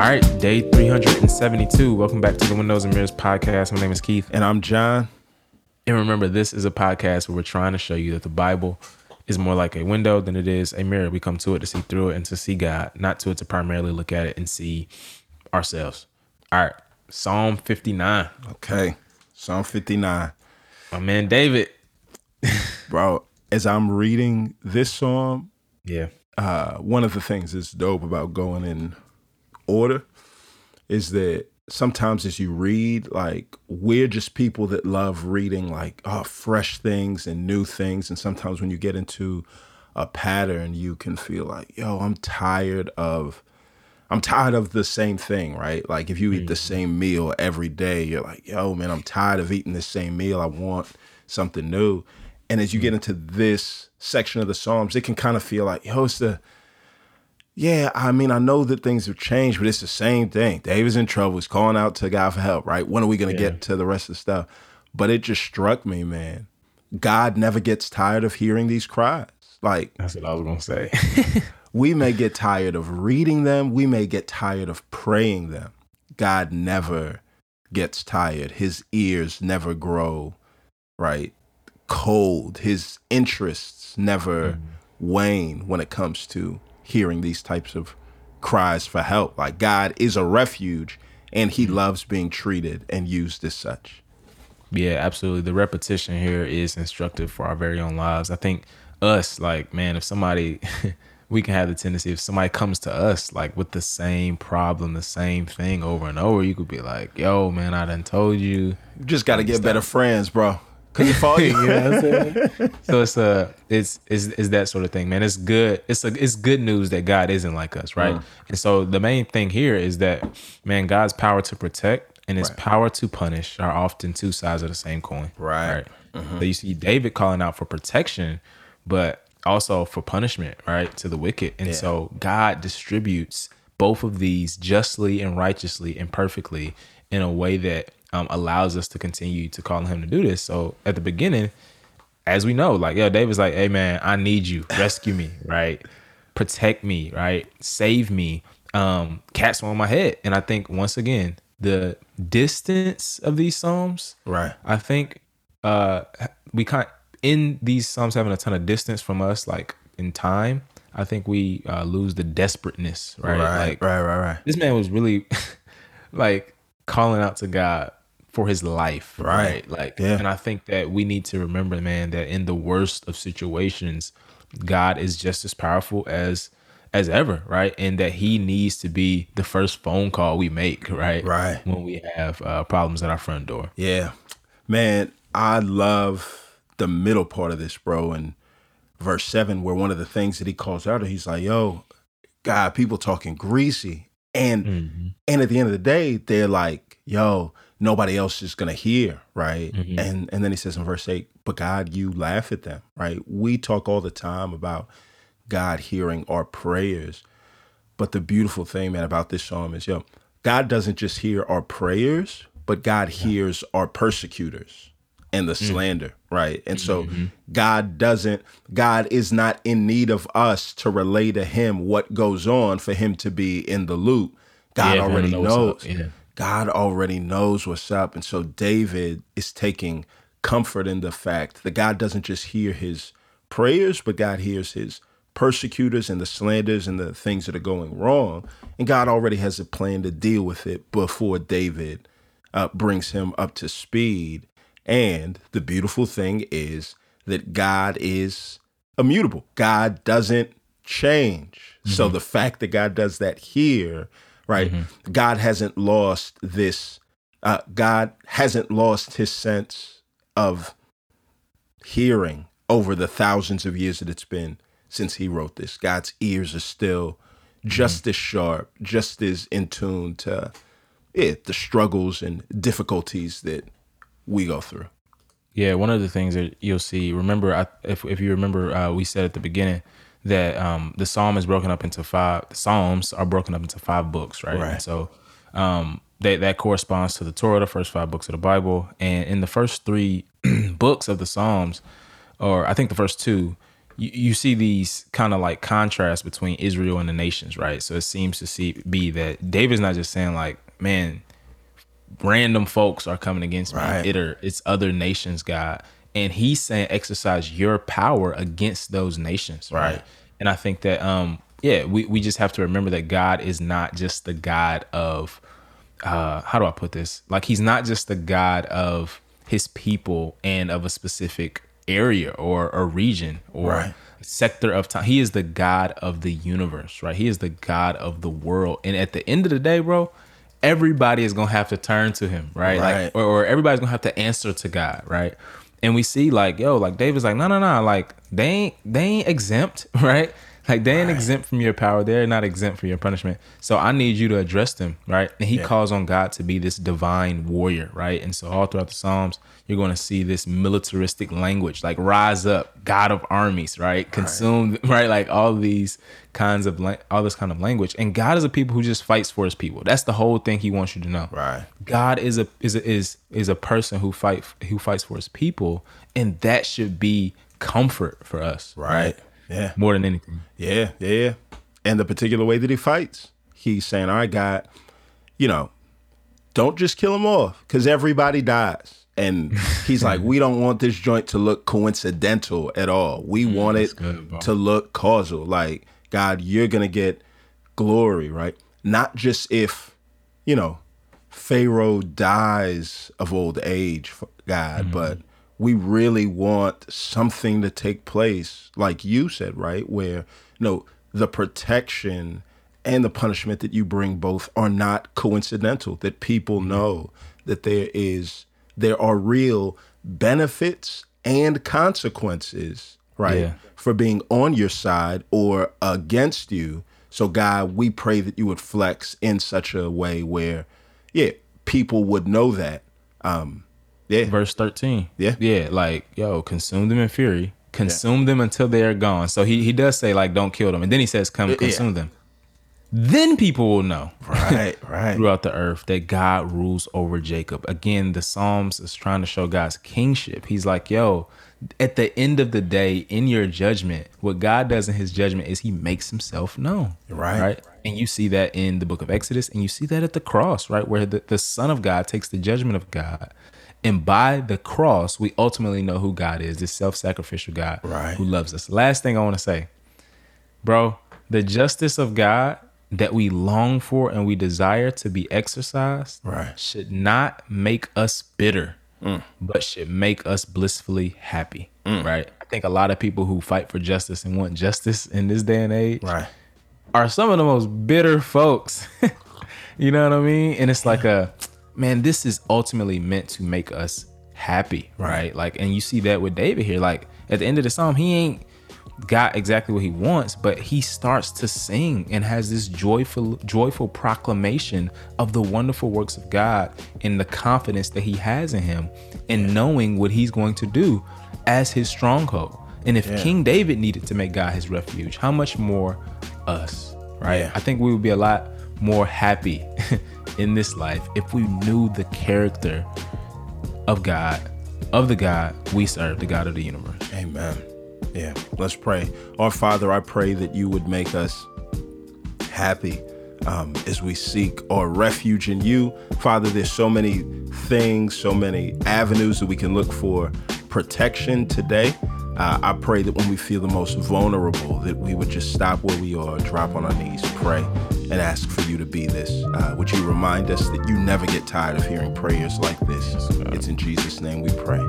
All right, day 372. Welcome back to the Windows and Mirrors podcast. My name is Keith. And I'm John. And remember, this is a podcast where we're trying to show you that the Bible is more like a window than it is a mirror. We come to it to see through it and to see God, not to it to primarily look at it and see ourselves. All right, Psalm 59. Okay, Psalm 59. My man David. Bro, as I'm reading this psalm, Yeah. uh, one of the things that's dope about going in order is that sometimes as you read, like we're just people that love reading like oh, fresh things and new things. And sometimes when you get into a pattern, you can feel like, yo, I'm tired of I'm tired of the same thing, right? Like if you eat the mm-hmm. same meal every day, you're like, yo, man, I'm tired of eating the same meal. I want something new. And as you get mm-hmm. into this section of the Psalms, it can kind of feel like, yo, it's the yeah, I mean, I know that things have changed, but it's the same thing. David's in trouble. He's calling out to God for help, right? When are we going to Yeah. get to the rest of the stuff? But it just struck me, man. God never gets tired of hearing these cries. Like, That's what I was going to say. we may get tired of reading them, we may get tired of praying them. God never gets tired. His ears never grow, right? Cold. His interests never mm-hmm. wane when it comes to hearing these types of cries for help. Like God is a refuge and he mm-hmm. loves being treated and used as such. Yeah, absolutely. The repetition here is instructive for our very own lives. I think us, like, man, if somebody, we can have the tendency, if somebody comes to us, like, with the same problem, the same thing over and over, you could be like, yo, man, I done told you. You just got to get better friends, bro. Cause if all you, You know what I'm saying? so it's uh it's it's it's that sort of thing, man. It's good. It's a it's good news that God isn't like us, right? And so the main thing here is that man, God's power to protect and his Right. power to punish are often two sides of the same coin. Right. So you see David calling out for protection, but also for punishment, right, to the wicked. And so God distributes both of these justly and righteously and perfectly in a way that um, allows us to continue to call on him to do this. So at the beginning, as we know, like, yo, David's like, hey, man, I need you. Rescue me, right? Protect me, right? Save me. Um, cats on my head. And I think, once again, the distance of these Psalms, right. I think uh we can't in these psalms having a ton of distance from us, like in time. I think we uh, lose the desperateness, right? Right, Like right, right, right. this man was really like calling out to God for his life, right? Right. Like, Yeah. and I think that we need to remember, man, that in the worst of situations, God is just as powerful as as ever, right? And that He needs to be the first phone call we make, right? Right. When we have uh, problems at our front door. Yeah. Man, I love the middle part of this, bro. And verse seven, where one of the things that he calls out, he's like, yo, God, people talking greasy. And mm-hmm. and at the end of the day, they're like, yo, nobody else is gonna hear, right? Mm-hmm. And and then he says in verse eight, but God, you laugh at them, right? We talk all the time about God hearing our prayers. But the beautiful thing, man, about this psalm is, yo, God doesn't just hear our prayers, but God hears our persecutors and the slander, right? And so God doesn't, God is not in need of us to relay to him what goes on for him to be in the loop. God Yeah, for him to already know knows. yeah. God already knows what's up. And so David is taking comfort in the fact that God doesn't just hear his prayers, but God hears his persecutors and the slanders and the things that are going wrong. And God already has a plan to deal with it before David uh, brings him up to speed. And the beautiful thing is that God is immutable. God doesn't change. So mm-hmm. the fact that God does that here, right? Mm-hmm. God hasn't lost this. Uh, God hasn't lost his sense of hearing over the thousands of years that it's been since he wrote this. God's ears are still mm-hmm. just as sharp, just as in tune to it, the struggles and difficulties that we go through. Yeah, one of the things that you'll see. Remember, I, if if you remember, uh, we said at the beginning that um, the psalm is broken up into five. The psalms are broken up into five books, right? Right. And so um, that that corresponds to the Torah, the first five books of the Bible, and in the first three books of the Psalms, or I think the first two, you, you see these kind of like contrasts between Israel and the nations, right? So it seems to see be that David's not just saying like, man, random folks are coming against Right. me. It are, it's other nations, God. And he's saying exercise your power against those nations, right? Right. And I think that um yeah, we, we just have to remember that God is not just the God of uh how do I put this? Like he's not just the God of his people and of a specific area or a region or Right. sector of time. He is the God of the universe, right? He is the God of the world. And at the end of the day, bro, everybody is gonna have to turn to him, right? Right. Like or, or everybody's gonna have to answer to God, right? And we see like, yo, like David's like, no, no, no, like they ain't they ain't exempt, right? Like they ain't exempt from your power. They're not exempt from your punishment. So I need you to address them, right? And he calls on God to be this divine warrior, right? And so all throughout the Psalms, you're going to see this militaristic language, like rise up, God of armies, right? Consume, right? Like all these kinds of lang- all this kind of language. And God is a people who just fights for his people. That's the whole thing he wants you to know. Right. God is a is a, is is a person who fight who fights for his people, and that should be comfort for us, Right. Yeah. More than anything. Yeah, yeah, yeah. And the particular way that he fights, he's saying, "All right, God, you know, don't just kill him off because everybody dies." And he's like, "We don't want this joint to look coincidental at all. We mm, want it good, to look causal. Like, God, you're gonna get glory, right? Not just if, you know, Pharaoh dies of old age, God, mm-hmm. but we really want something to take place, like you said, right? Where no, the protection and the punishment that you bring both are not coincidental. That people know that there is there are real benefits and consequences, right? Yeah. For being on your side or against you. So God, we pray that you would flex in such a way where, yeah, people would know that. Um, yeah, Verse thirteen. Yeah. yeah. Like yo, consume them in fury. Consume them until they are gone. So he he does say like, don't kill them, and then he says, come consume them. Then people will know. right, right. throughout the earth that God rules over Jacob. Again, the Psalms is trying to show God's kingship. He's like, yo, at the end of the day, in your judgment, what God does in his judgment is he makes himself known. Right. Right. And you see that in the book of Exodus, and you see that at the cross, right? Where the, the Son of God takes the judgment of God. And by the cross, we ultimately know who God is, this self sacrificial God Right. who loves us. Last thing I want to say, bro, the justice of God that we long for and we desire to be exercised Right. should not make us bitter, mm. but should make us blissfully happy. Mm. Right. I think a lot of people who fight for justice and want justice in this day and age Right. are some of the most bitter folks. you know what I mean? And it's like a man, this is ultimately meant to make us happy, right? Like, and you see that with David here. Like at the end of the psalm, he ain't got exactly what he wants, but he starts to sing and has this joyful, joyful proclamation of the wonderful works of God and the confidence that he has in him and knowing what he's going to do as his stronghold. And if King David needed to make God his refuge, how much more us, right? Yeah. I think we would be a lot more happy in this life if we knew the character of God, of the God we serve, the God of the universe. Amen. Yeah. Let's pray. Our Father, I pray that you would make us happy um, as we seek our refuge in you. Father, there's so many things, so many avenues that we can look for protection today. Uh, I pray that when we feel the most vulnerable, that we would just stop where we are, drop on our knees, pray, and ask for you to be this. Uh, would you remind us that you never get tired of hearing prayers like this? It's in Jesus' name we pray.